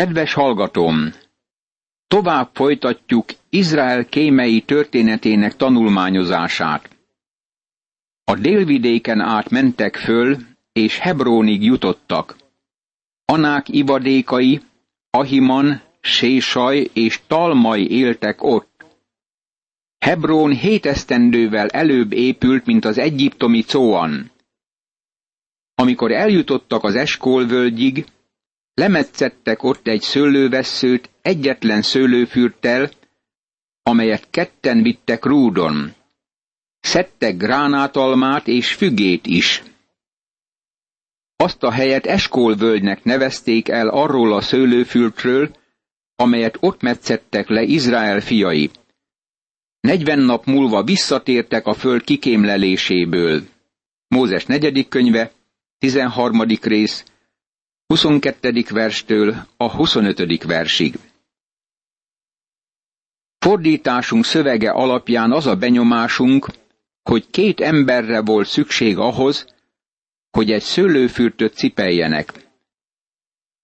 Kedves hallgatóm! Tovább folytatjuk Izrael kémei történetének tanulmányozását. A délvidéken át mentek föl, és Hebrónig jutottak. Anák ivadékai, Ahiman, Sésaj és Talmai éltek ott. Hebrón hét esztendővel előbb épült, mint az egyiptomi Cóan. Amikor eljutottak az Eskól völgyig, lemetszettek ott egy szőlővesszőt egyetlen szőlőfürttel, amelyet ketten vittek rúdon. Szedtek gránátalmát és fügét is. Azt a helyet Eskól völgynek nevezték el arról a szőlőfürtről, amelyet ott metszettek le Izrael fiai. Negyven nap múlva visszatértek a föld kikémleléséből. Mózes negyedik könyve, 13. rész, 22. verstől a 25. versig. Fordításunk szövege alapján az a benyomásunk, hogy két emberre volt szükség ahhoz, hogy egy szőlőfürtöt cipeljenek.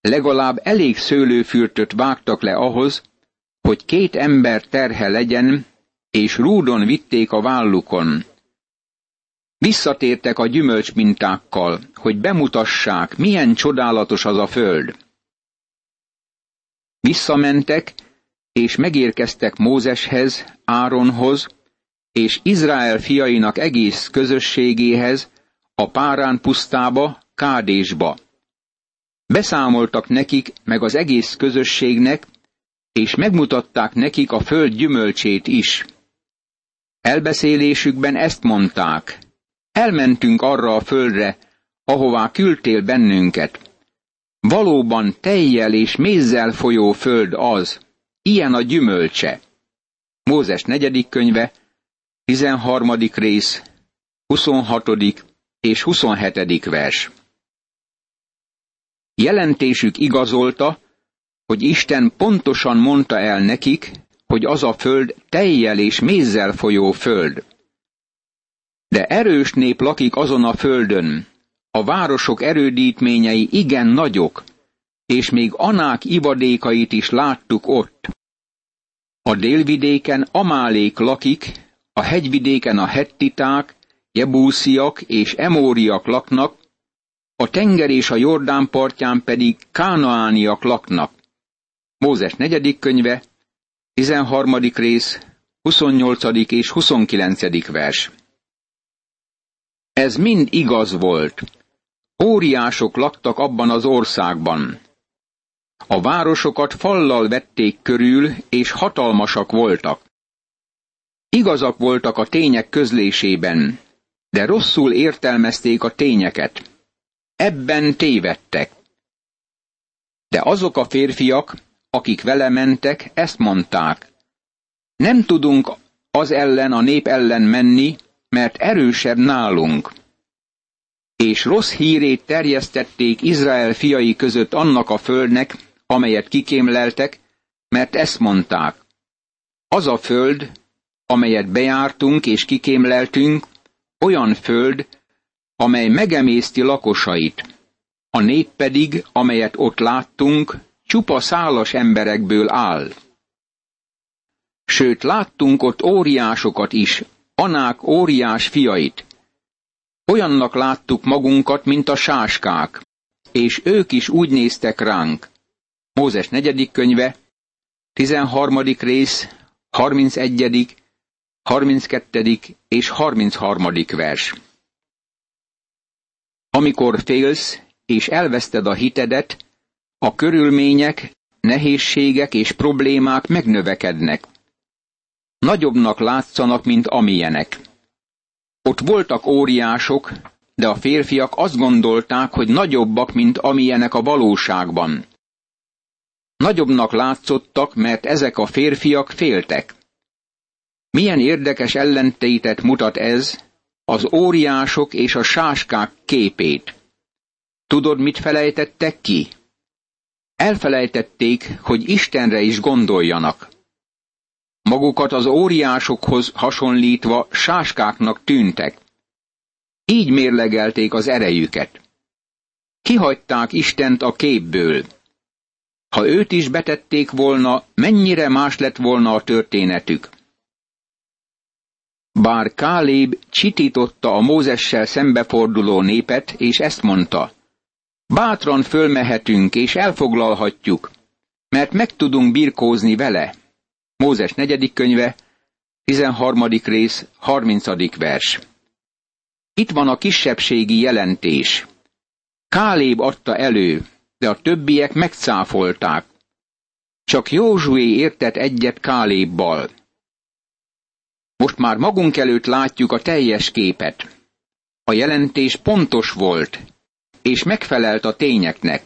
Legalább elég szőlőfürtöt vágtak le ahhoz, hogy két ember terhe legyen, és rúdon vitték a vállukon. Visszatértek a gyümölcs mintákkal, hogy bemutassák, milyen csodálatos az a föld. Visszamentek, és megérkeztek Mózeshez, Áronhoz, és Izrael fiainak egész közösségéhez, a Párán pusztába, Kádésba. Beszámoltak nekik, meg az egész közösségnek, és megmutatták nekik a föld gyümölcsét is. Elbeszélésükben ezt mondták, Elmentünk arra a földre, ahová küldtél bennünket. Valóban tejjel és mézzel folyó föld az, ilyen a gyümölcse. Mózes negyedik könyve, 13. rész, 26. és 27. vers. Jelentésük igazolta, hogy Isten pontosan mondta el nekik, hogy az a föld tejjel és mézzel folyó föld. De erős nép lakik azon a földön. A városok erődítményei igen nagyok, és még Anák ivadékait is láttuk ott. A délvidéken Amálék lakik, a hegyvidéken a hettiták, jebúsziak és emóriak laknak, a tenger és a Jordán partján pedig kánaániak laknak. Mózes negyedik könyve, 13. rész, 28. és 29. vers. Ez mind igaz volt. Óriások laktak abban az országban. A városokat fallal vették körül, és hatalmasak voltak. Igazak voltak a tények közlésében, de rosszul értelmezték a tényeket. Ebben tévedtek. De azok a férfiak, akik vele mentek, ezt mondták. Nem tudunk az ellen a nép ellen menni, mert erősebb nálunk. És rossz hírét terjesztették Izrael fiai között annak a földnek, amelyet kikémleltek, mert ezt mondták. Az a föld, amelyet bejártunk és kikémleltünk, olyan föld, amely megemészti lakosait. A nép pedig, amelyet ott láttunk, csupa szálas emberekből áll. Sőt, láttunk ott óriásokat is, Anák óriás fiait. Olyannak láttuk magunkat, mint a sáskák, és ők is úgy néztek ránk. Mózes negyedik könyve, 13. rész, 31., 32. és 33. vers. Amikor félsz, és elveszted a hitedet, a körülmények, nehézségek és problémák megnövekednek nagyobbnak látszanak, mint amilyenek. Ott voltak óriások, de a férfiak azt gondolták, hogy nagyobbak, mint amilyenek a valóságban. Nagyobbnak látszottak, mert ezek a férfiak féltek. Milyen érdekes ellentétet mutat ez, az óriások és a sáskák képét. Tudod, mit felejtettek ki? Elfelejtették, hogy Istenre is gondoljanak. Magukat az óriásokhoz hasonlítva sáskáknak tűntek. Így mérlegelték az erejüket. Kihagyták Istent a képből. Ha őt is betették volna, mennyire más lett volna a történetük. Bár Káléb csitította a Mózessel szembeforduló népet, és ezt mondta. Bátran fölmehetünk, és elfoglalhatjuk, mert meg tudunk birkózni vele. Mózes negyedik könyve, 13. rész, 30. vers. Itt van a kisebbségi jelentés. Káléb adta elő, de a többiek megcáfolták. Csak Józsué értett egyet Kálébbal. Most már magunk előtt látjuk a teljes képet. A jelentés pontos volt, és megfelelt a tényeknek.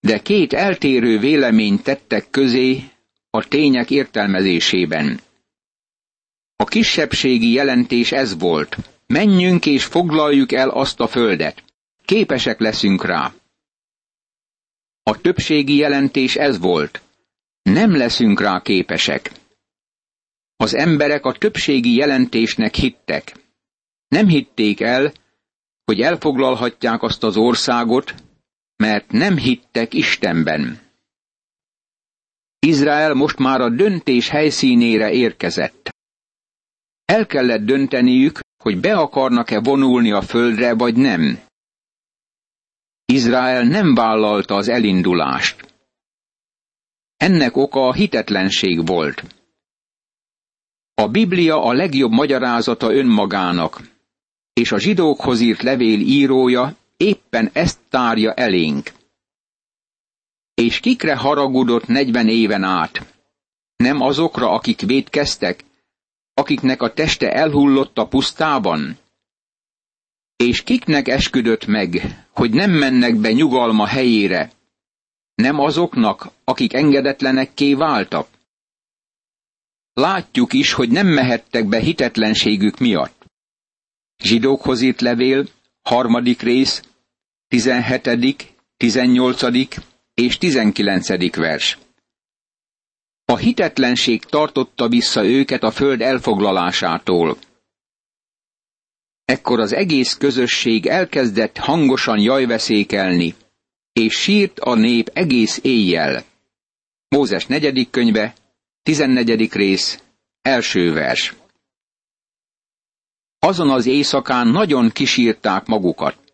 De két eltérő véleményt tettek közé a tények értelmezésében. A kisebbségi jelentés ez volt. Menjünk és foglaljuk el azt a földet. Képesek leszünk rá. A többségi jelentés ez volt. Nem leszünk rá képesek. Az emberek a többségi jelentésnek hittek. Nem hitték el, hogy elfoglalhatják azt az országot, mert nem hittek Istenben. Izrael most már a döntés helyszínére érkezett. El kellett dönteniük, hogy be akarnak-e vonulni a földre, vagy nem. Izrael nem vállalta az elindulást. Ennek oka a hitetlenség volt. A Biblia a legjobb magyarázata önmagának, és a zsidókhoz írt levél írója éppen ezt tárja elénk. És kikre haragudott negyven éven át? Nem azokra, akik védkeztek, akiknek a teste elhullott a pusztában? És kiknek esküdött meg, hogy nem mennek be nyugalma helyére? Nem azoknak, akik engedetlenekké váltak? Látjuk is, hogy nem mehettek be hitetlenségük miatt. Zsidókhoz írt levél, harmadik rész, 17., 18. és 19. vers. A hitetlenség tartotta vissza őket a föld elfoglalásától. Ekkor az egész közösség elkezdett hangosan jajveszékelni, és sírt a nép egész éjjel. Mózes negyedik könyve, 14. rész, első vers. Azon az éjszakán nagyon kisírták magukat.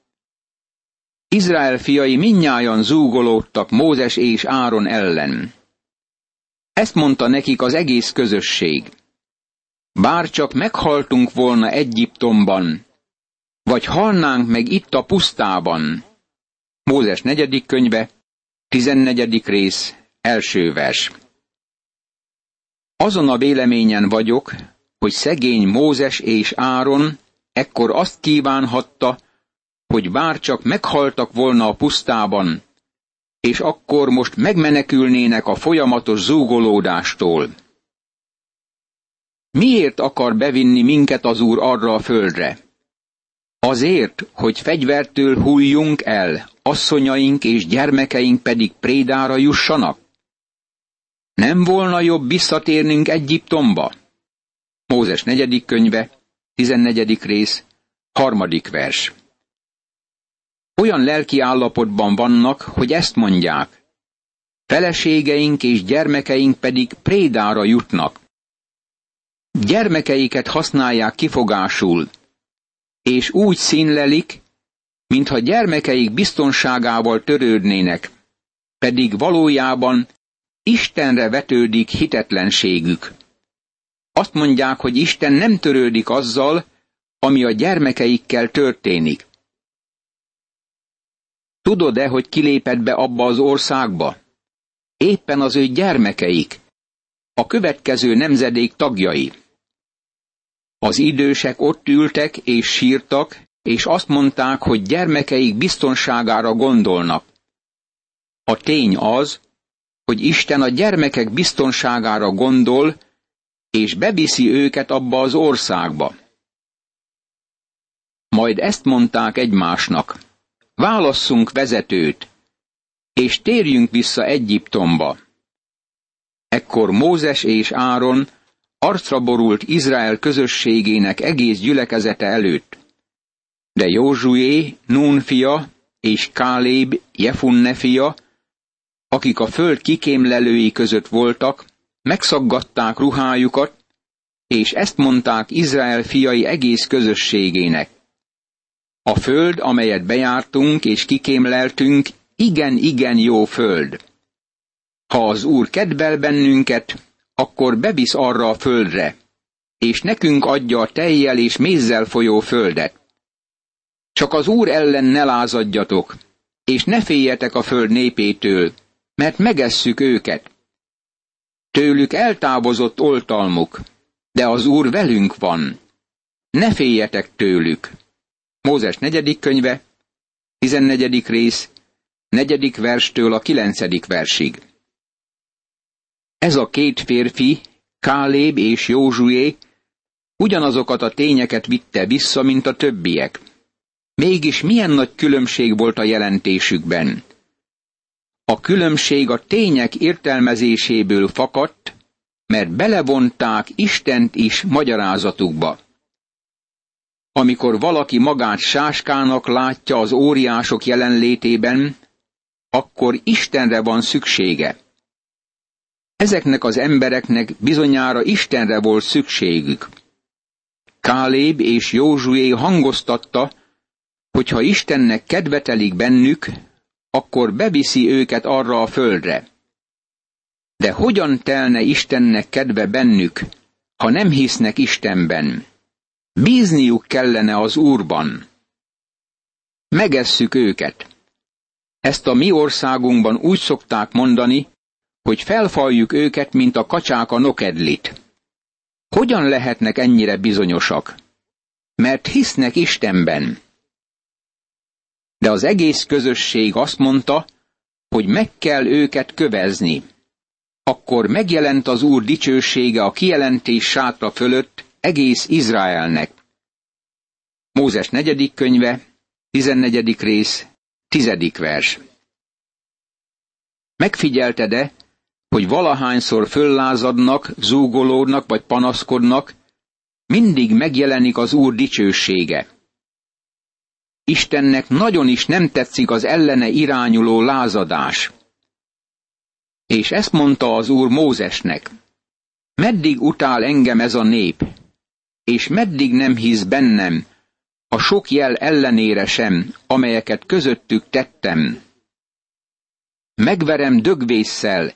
Izrael fiai minnyájan zúgolódtak Mózes és Áron ellen. Ezt mondta nekik az egész közösség. Bár csak meghaltunk volna Egyiptomban, vagy halnánk meg itt a pusztában. Mózes negyedik könyve, tizennegyedik rész, első vers. Azon a véleményen vagyok, hogy szegény Mózes és Áron ekkor azt kívánhatta, hogy bár csak meghaltak volna a pusztában, és akkor most megmenekülnének a folyamatos zúgolódástól. Miért akar bevinni minket az Úr arra a földre? Azért, hogy fegyvertől hulljunk el, asszonyaink és gyermekeink pedig prédára jussanak? Nem volna jobb visszatérnünk Egyiptomba? Mózes negyedik könyve, tizennegyedik rész, harmadik vers. Olyan lelki állapotban vannak, hogy ezt mondják. Feleségeink és gyermekeink pedig prédára jutnak. Gyermekeiket használják kifogásul, és úgy színlelik, mintha gyermekeik biztonságával törődnének, pedig valójában Istenre vetődik hitetlenségük. Azt mondják, hogy Isten nem törődik azzal, ami a gyermekeikkel történik. Tudod-e, hogy kilépett be abba az országba? Éppen az ő gyermekeik, a következő nemzedék tagjai. Az idősek ott ültek és sírtak, és azt mondták, hogy gyermekeik biztonságára gondolnak. A tény az, hogy Isten a gyermekek biztonságára gondol, és beviszi őket abba az országba. Majd ezt mondták egymásnak. Válasszunk vezetőt, és térjünk vissza Egyiptomba. Ekkor Mózes és Áron arcra borult Izrael közösségének egész gyülekezete előtt. De Józsué, Nun fia és Káléb, Jefunne fia, akik a föld kikémlelői között voltak, megszaggatták ruhájukat, és ezt mondták Izrael fiai egész közösségének. A föld, amelyet bejártunk és kikémleltünk, igen-igen jó föld. Ha az Úr kedvel bennünket, akkor bevisz arra a földre, és nekünk adja a tejjel és mézzel folyó földet. Csak az Úr ellen ne lázadjatok, és ne féljetek a föld népétől, mert megesszük őket. Tőlük eltávozott oltalmuk, de az Úr velünk van. Ne féljetek tőlük. Mózes negyedik könyve, tizennegyedik rész, negyedik verstől a kilencedik versig. Ez a két férfi, Káléb és Józsué, ugyanazokat a tényeket vitte vissza, mint a többiek. Mégis milyen nagy különbség volt a jelentésükben. A különbség a tények értelmezéséből fakadt, mert belevonták Istent is magyarázatukba. Amikor valaki magát sáskának látja az óriások jelenlétében, akkor Istenre van szüksége. Ezeknek az embereknek bizonyára Istenre volt szükségük. Káléb és Józsué hangoztatta, hogy ha Istennek kedvetelik bennük, akkor beviszi őket arra a földre. De hogyan telne Istennek kedve bennük, ha nem hisznek Istenben? Bízniuk kellene az Úrban. Megesszük őket. Ezt a mi országunkban úgy szokták mondani, hogy felfaljuk őket, mint a kacsák a nokedlit. Hogyan lehetnek ennyire bizonyosak? Mert hisznek Istenben. De az egész közösség azt mondta, hogy meg kell őket kövezni. Akkor megjelent az Úr dicsősége a kijelentés sátra fölött egész Izraelnek. Mózes negyedik könyve, tizennegyedik rész, tizedik vers. Megfigyelte-e, hogy valahányszor föllázadnak, zúgolódnak vagy panaszkodnak, mindig megjelenik az Úr dicsősége. Istennek nagyon is nem tetszik az ellene irányuló lázadás. És ezt mondta az Úr Mózesnek. Meddig utál engem ez a nép, és meddig nem hisz bennem, a sok jel ellenére sem, amelyeket közöttük tettem. Megverem dögvésszel,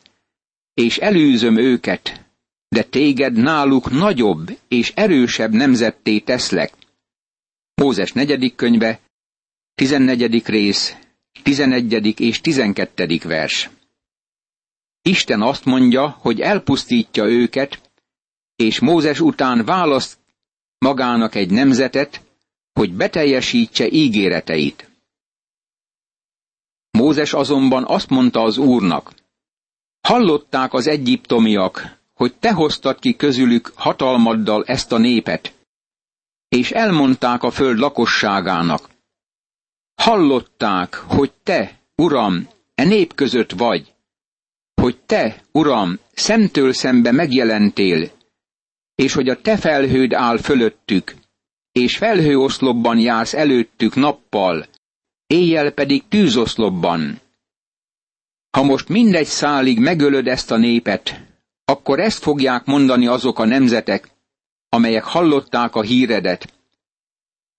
és elűzöm őket, de téged náluk nagyobb és erősebb nemzetté teszlek. Mózes negyedik könyve, tizennegyedik rész, tizenegyedik és tizenkettedik vers. Isten azt mondja, hogy elpusztítja őket, és Mózes után választ magának egy nemzetet, hogy beteljesítse ígéreteit. Mózes azonban azt mondta az Úrnak, Hallották az egyiptomiak, hogy te hoztad ki közülük hatalmaddal ezt a népet, és elmondták a föld lakosságának. Hallották, hogy te, Uram, e nép között vagy, hogy te, Uram, szemtől szembe megjelentél, és hogy a te felhőd áll fölöttük, és felhőoszlopban jársz előttük nappal, éjjel pedig tűzoszlopban. Ha most mindegy szálig megölöd ezt a népet, akkor ezt fogják mondani azok a nemzetek, amelyek hallották a híredet.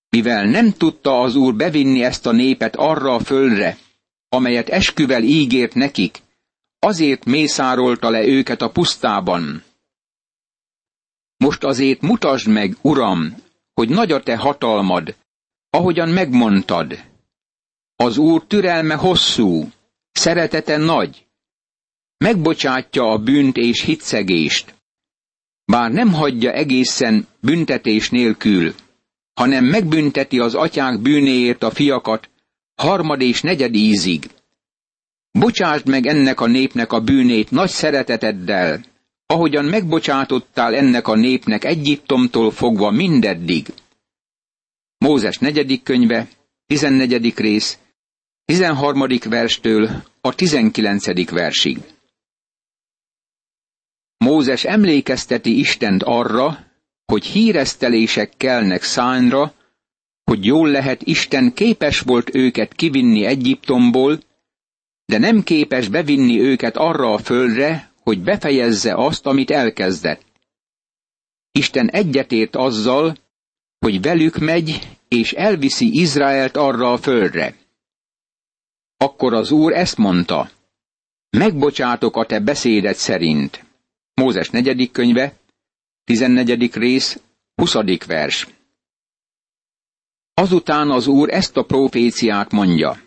Mivel nem tudta az úr bevinni ezt a népet arra a földre, amelyet esküvel ígért nekik, azért mészárolta le őket a pusztában. Most azért mutasd meg, Uram, hogy nagy a te hatalmad, ahogyan megmondtad. Az Úr türelme hosszú, Szeretete nagy. Megbocsátja a bűnt és hitszegést. Bár nem hagyja egészen büntetés nélkül, hanem megbünteti az atyák bűnéért a fiakat harmad és negyed ízig. Bocsásd meg ennek a népnek a bűnét nagy szereteteddel, ahogyan megbocsátottál ennek a népnek Egyiptomtól fogva mindeddig. Mózes negyedik könyve, tizennegyedik rész, 13. verstől a 19. versig. Mózes emlékezteti Istent arra, hogy híresztelések kelnek szányra, hogy jól lehet Isten képes volt őket kivinni Egyiptomból, de nem képes bevinni őket arra a földre, hogy befejezze azt, amit elkezdett. Isten egyetért azzal, hogy velük megy, és elviszi Izraelt arra a földre. Akkor az Úr ezt mondta, megbocsátok a te beszédet szerint. Mózes negyedik könyve, 14. rész, 20. vers. Azután az Úr ezt a proféciát mondja.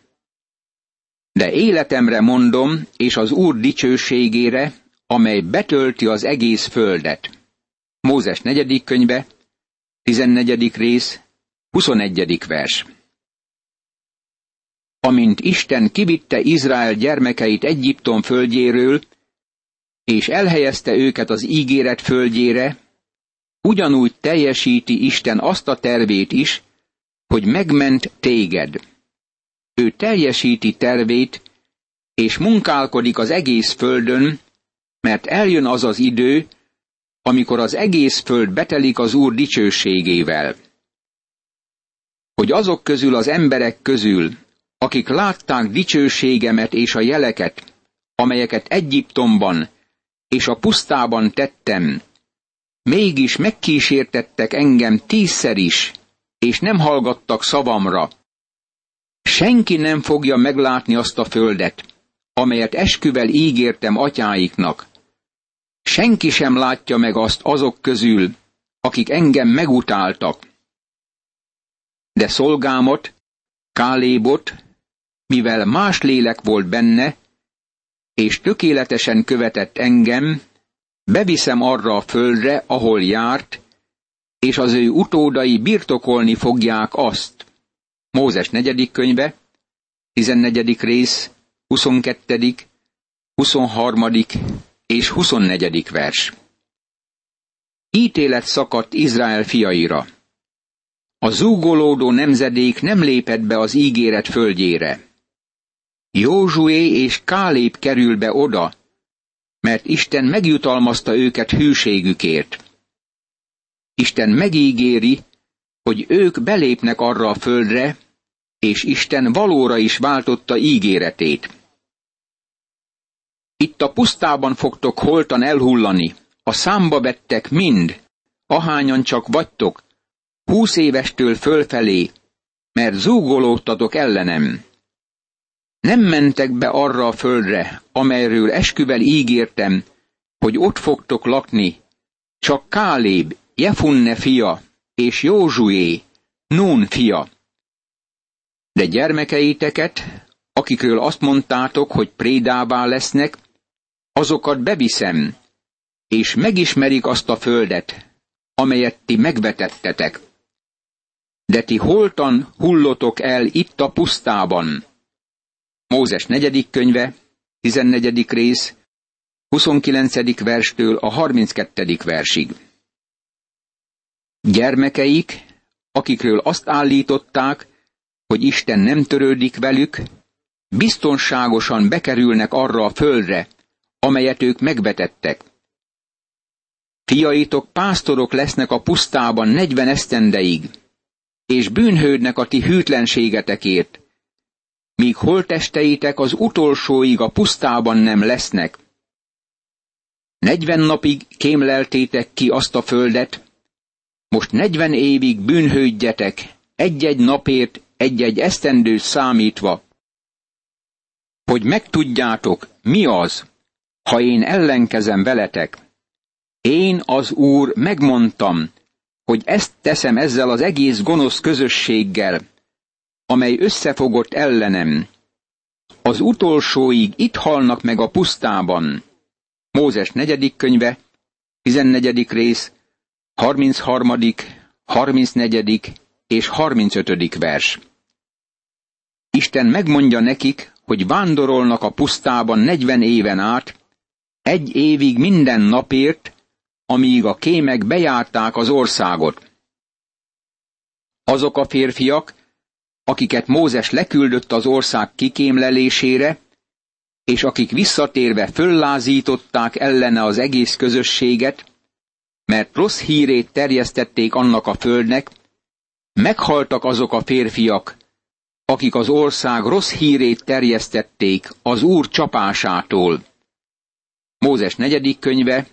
De életemre mondom, és az Úr dicsőségére, amely betölti az egész földet. Mózes negyedik könyve, 14. rész, 21. vers. Amint Isten kivitte Izrael gyermekeit Egyiptom földjéről, és elhelyezte őket az ígéret földjére, ugyanúgy teljesíti Isten azt a tervét is, hogy megment téged. Ő teljesíti tervét, és munkálkodik az egész földön, mert eljön az az idő, amikor az egész föld betelik az Úr dicsőségével. Hogy azok közül az emberek közül, akik látták dicsőségemet és a jeleket, amelyeket Egyiptomban és a pusztában tettem, mégis megkísértettek engem tízszer is, és nem hallgattak szavamra. Senki nem fogja meglátni azt a földet, amelyet esküvel ígértem atyáiknak. Senki sem látja meg azt azok közül, akik engem megutáltak. De szolgámot, Kálébot, mivel más lélek volt benne, és tökéletesen követett engem, beviszem arra a földre, ahol járt, és az ő utódai birtokolni fogják azt. Mózes negyedik könyve, 14. rész, 22., 23. és 24. vers. Ítélet szakadt Izrael fiaira. A zúgolódó nemzedék nem lépett be az ígéret földjére. Józsué és Kálép kerül be oda, mert Isten megjutalmazta őket hűségükért. Isten megígéri, hogy ők belépnek arra a földre, és Isten valóra is váltotta ígéretét. Itt a pusztában fogtok holtan elhullani, a számba vettek mind, ahányan csak vagytok, húsz évestől fölfelé, mert zúgolódtatok ellenem. Nem mentek be arra a földre, amelyről esküvel ígértem, hogy ott fogtok lakni, csak Káléb, Jefunne fia, és Józsué, Nún fia. De gyermekeiteket, akikről azt mondtátok, hogy prédává lesznek, azokat beviszem, és megismerik azt a földet, amelyet ti megvetettetek. De ti holtan hullotok el itt a pusztában. Mózes negyedik könyve, 14. rész, 29. verstől a 32. versig. Gyermekeik, akikről azt állították, hogy Isten nem törődik velük, biztonságosan bekerülnek arra a földre, amelyet ők megvetettek. Fiaitok pásztorok lesznek a pusztában negyven esztendeig, és bűnhődnek a ti hűtlenségetekért, míg holtesteitek az utolsóig a pusztában nem lesznek. Negyven napig kémleltétek ki azt a földet, most negyven évig bűnhődjetek, egy-egy napért, egy-egy esztendő számítva, hogy megtudjátok, mi az, ha én ellenkezem veletek. Én az Úr megmondtam, hogy ezt teszem ezzel az egész gonosz közösséggel, amely összefogott ellenem. Az utolsóig itt halnak meg a pusztában. Mózes negyedik könyve, 14. rész, 33., 34. és 35. vers. Isten megmondja nekik, hogy vándorolnak a pusztában 40 éven át, egy évig minden napért, amíg a kémek bejárták az országot. Azok a férfiak, akiket Mózes leküldött az ország kikémlelésére, és akik visszatérve föllázították ellene az egész közösséget, mert rossz hírét terjesztették annak a földnek, meghaltak azok a férfiak, akik az ország rossz hírét terjesztették az Úr csapásától. Mózes negyedik könyve,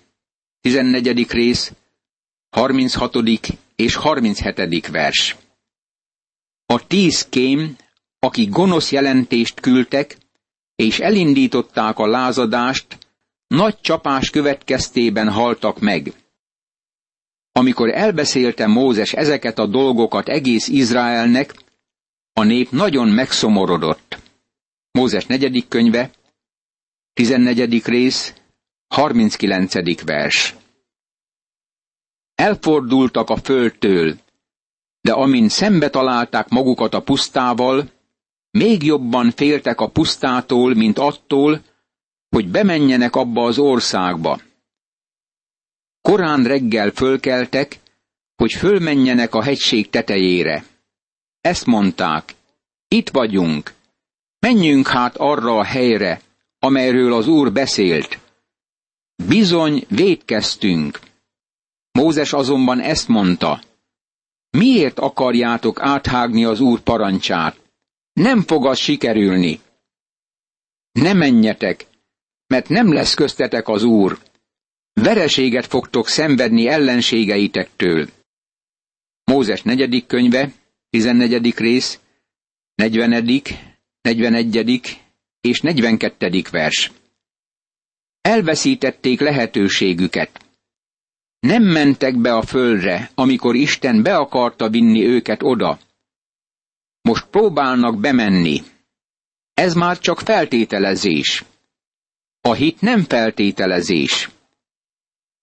14. rész, 36. és 37. vers. A tíz kém, akik gonosz jelentést küldtek, és elindították a lázadást, nagy csapás következtében haltak meg. Amikor elbeszélte Mózes ezeket a dolgokat egész Izraelnek, a nép nagyon megszomorodott. Mózes negyedik könyve, 14. rész, 39. vers. Elfordultak a földtől, de amint szembe találták magukat a pusztával, még jobban féltek a pusztától, mint attól, hogy bemenjenek abba az országba. Korán reggel fölkeltek, hogy fölmenjenek a hegység tetejére. Ezt mondták, itt vagyunk, menjünk hát arra a helyre, amelyről az Úr beszélt. Bizony védkeztünk. Mózes azonban ezt mondta, miért akarjátok áthágni az Úr parancsát? Nem fog az sikerülni. Ne menjetek, mert nem lesz köztetek az Úr. Vereséget fogtok szenvedni ellenségeitektől. Mózes negyedik könyve, 14. rész, 40., 41. és 42. vers. Elveszítették lehetőségüket. Nem mentek be a földre, amikor Isten be akarta vinni őket oda. Most próbálnak bemenni. Ez már csak feltételezés. A hit nem feltételezés.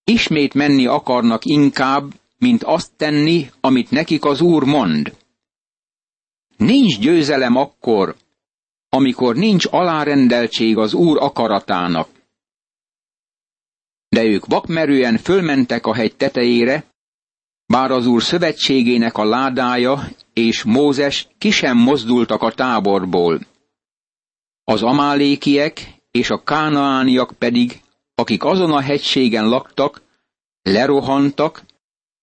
Ismét menni akarnak inkább, mint azt tenni, amit nekik az Úr mond. Nincs győzelem akkor, amikor nincs alárendeltség az Úr akaratának. De ők vakmerően fölmentek a hegy tetejére, bár az Úr szövetségének a ládája és Mózes ki sem mozdultak a táborból. Az amálékiek és a kánaániak pedig, akik azon a hegységen laktak, lerohantak,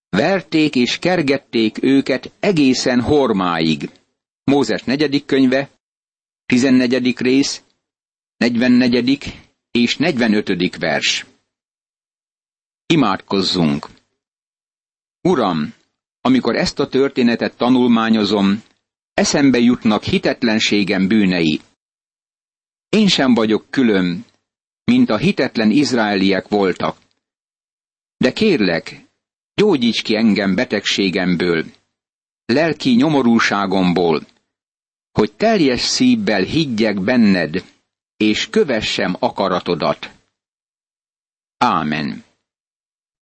verték és kergették őket egészen hormáig. Mózes negyedik könyve, 14. rész, 44. és 45. vers. Imádkozzunk! Uram, amikor ezt a történetet tanulmányozom, eszembe jutnak hitetlenségem bűnei. Én sem vagyok külön, mint a hitetlen izraeliek voltak. De kérlek, gyógyíts ki engem betegségemből, lelki nyomorúságomból, hogy teljes szívvel higgyek benned, és kövessem akaratodat. Ámen.